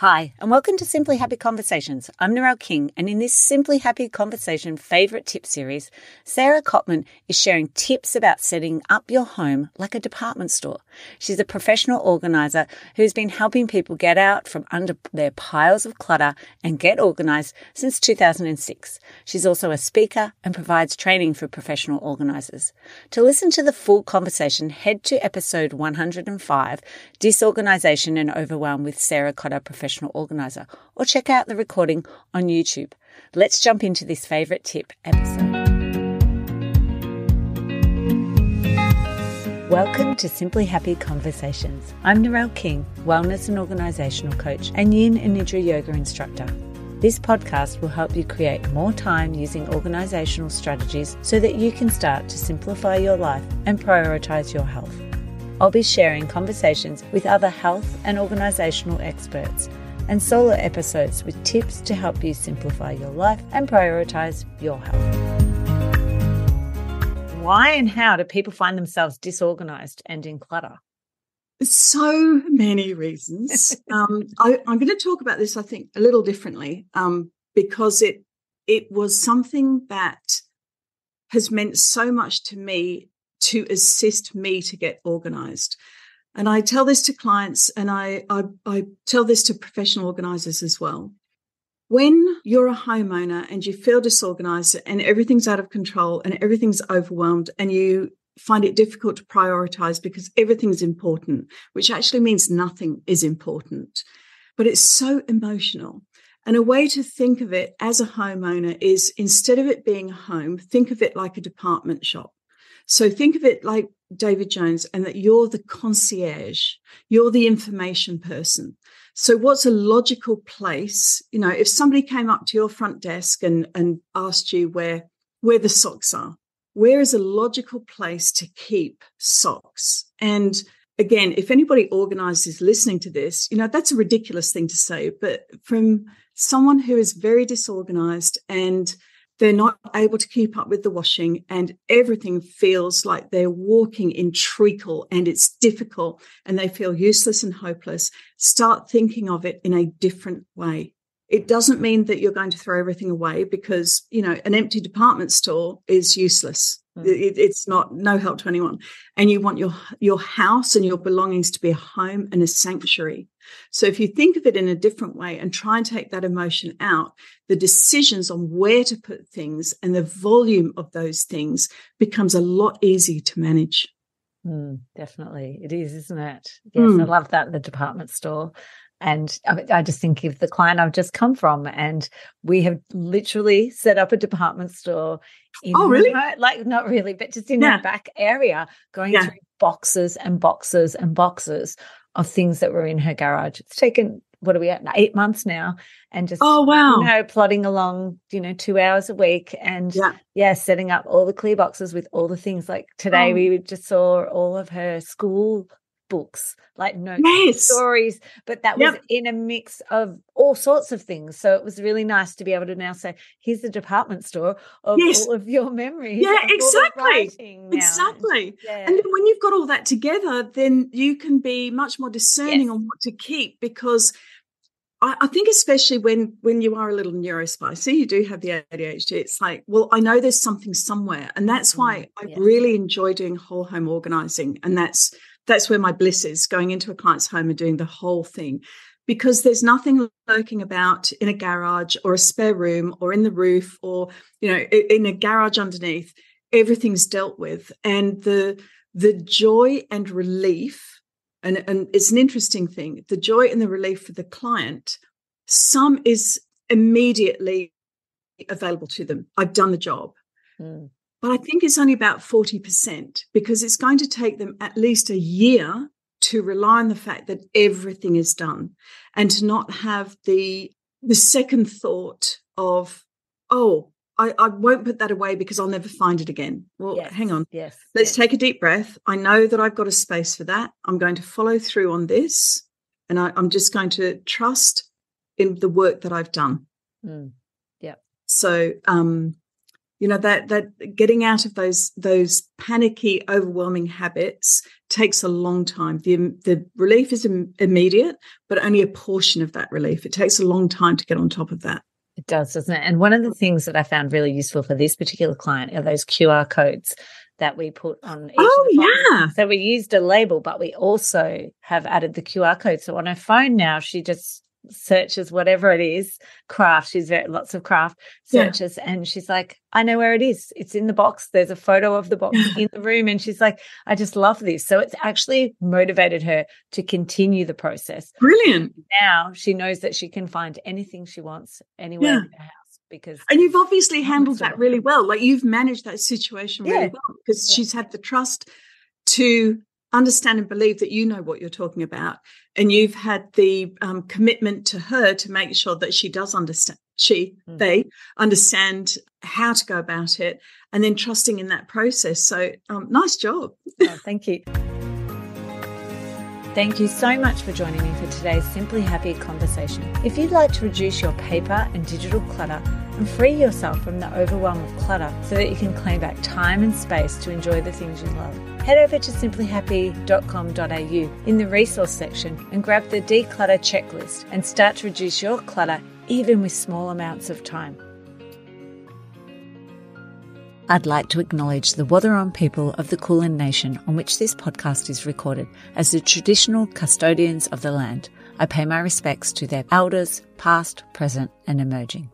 Hi, and welcome to Simply Happy Conversations. I'm Narelle King, and in this Simply Happy Conversation favorite tip series, Sarah Cottman is sharing tips about setting up your home like a department store. She's a professional organizer who's been helping people get out from under their piles of clutter and get organized since 2006. She's also a speaker and provides training for professional organizers. To listen to the full conversation, head to episode 105, Disorganization and Overwhelm with Sarah Cottman, professional professional organizer, or check out the recording on YouTube. Let's jump into this favourite tip episode. Welcome to Simply Happy Conversations. I'm Narelle King, wellness and organisational coach and yin and nidra yoga instructor. This podcast will help you create more time using organisational strategies so that you can start to simplify your life and prioritise your health. I'll be sharing conversations with other health and organisational experts and solo episodes with tips to help you simplify your life and prioritise your health. Why and how do people find themselves disorganised and in clutter? So many reasons. um, I, am going to talk about this, I think, a little differently um, because it it was something that has meant so much to me to assist me to get organized. And I tell this to clients and I, I, I tell this to professional organizers as well. When you're a homeowner and you feel disorganized and everything's out of control and everything's overwhelmed and you find it difficult to prioritize because everything's important, which actually means nothing is important, but it's so emotional. And a way to think of it as a homeowner is instead of it being a home, think of it like a department shop. So think of it like David Jones and that you're the concierge, you're the information person. So what's a logical place? You know, if somebody came up to your front desk and, and asked you where, where the socks are, where is a logical place to keep socks? And again, if anybody organized is listening to this, you know, that's a ridiculous thing to say, but from someone who is very disorganized and they're not able to keep up with the washing and everything feels like they're walking in treacle and it's difficult and they feel useless and hopeless start thinking of it in a different way it doesn't mean that you're going to throw everything away because you know an empty department store is useless. It, it's not no help to anyone. And you want your your house and your belongings to be a home and a sanctuary. So if you think of it in a different way and try and take that emotion out the decisions on where to put things and the volume of those things becomes a lot easier to manage. Mm, definitely. It is isn't it? Yes mm. i love that the department store and I, just think of the client I've just come from, and we have literally set up a department store. In oh, really? like, not really, but just in yeah. our back area, going yeah. through boxes and boxes and boxes of things that were in her garage. It's taken, what are we at? Eight months now. And just, oh, wow. You know, plodding along, you know, two hours a week and, yeah, yeah setting up all the clear boxes with all the things. Like today, oh. we just saw all of her school books, like notes, yes. stories, but that was in a mix of all sorts of things. So it was really nice to be able to now say, here's the department store of yes. all of your memories. Yeah, exactly. Exactly. Yeah. And then when you've got all that together, then you can be much more discerning yes. on what to keep because I, I think especially when when you are a little neurospicy, you do have the ADHD. It's like, well, I know there's something somewhere, and that's why mm, I yeah. really enjoy doing whole home organizing, and that's that's where my bliss is going into a client's home and doing the whole thing. Because there's nothing lurking about in a garage or a spare room or in the roof or you know in a garage underneath everything's dealt with. And the the joy and relief and, and it's an interesting thing the joy and the relief for the client some is immediately available to them. I've done the job. Mm. But I think it's only about 40% because it's going to take them at least a year to rely on the fact that everything is done and to not have the the second thought of, oh, I, I won't put that away because I'll never find it again. Well, yes, hang on. Yes. Let's yes. take a deep breath. I know that I've got a space for that. I'm going to follow through on this. And I, am just going to trust in the work that I've done. Mm. Yeah. So um you know that that getting out of those those panicky overwhelming habits takes a long time. The the relief is Im- immediate but only a portion of that relief. It takes a long time to get on top of that. It does doesn't it? And one of the things that i found really useful for this particular client are those qr codes that we put on each oh yeah. So we used a label but we also have added the qr code. So on her phone now she just searches whatever it is craft she's very lots of craft searches yeah. and she's like i know where it is. It's in the box. There's a photo of the box in the room and she's like i just love this. So it's actually motivated her to continue the process. Brilliant. Now she knows that she can find anything she wants anywhere yeah. in the house because and you've obviously handled that really well. Like you've managed that situation really yeah. well because she's had the trust to understand and believe that you know what you're talking about and you've had the um, commitment to her to make sure that she does understand she mm-hmm. they understand how to go about it and then trusting in that process. So um, nice job. Oh, thank you Thank you so much for joining me for today's Simply Happy conversation. If you'd like to reduce your paper and digital clutter and free yourself from the overwhelm of clutter so that you can claim back time and space to enjoy the things you love, head over to simplyhappy.com.au in the resource section and grab the declutter checklist and start to reduce your clutter even with small amounts of time. I'd like to acknowledge the Wathaurong people of the Kulin Nation on which this podcast is recorded as the traditional custodians of the land. I pay my respects to their elders, past, present, and emerging.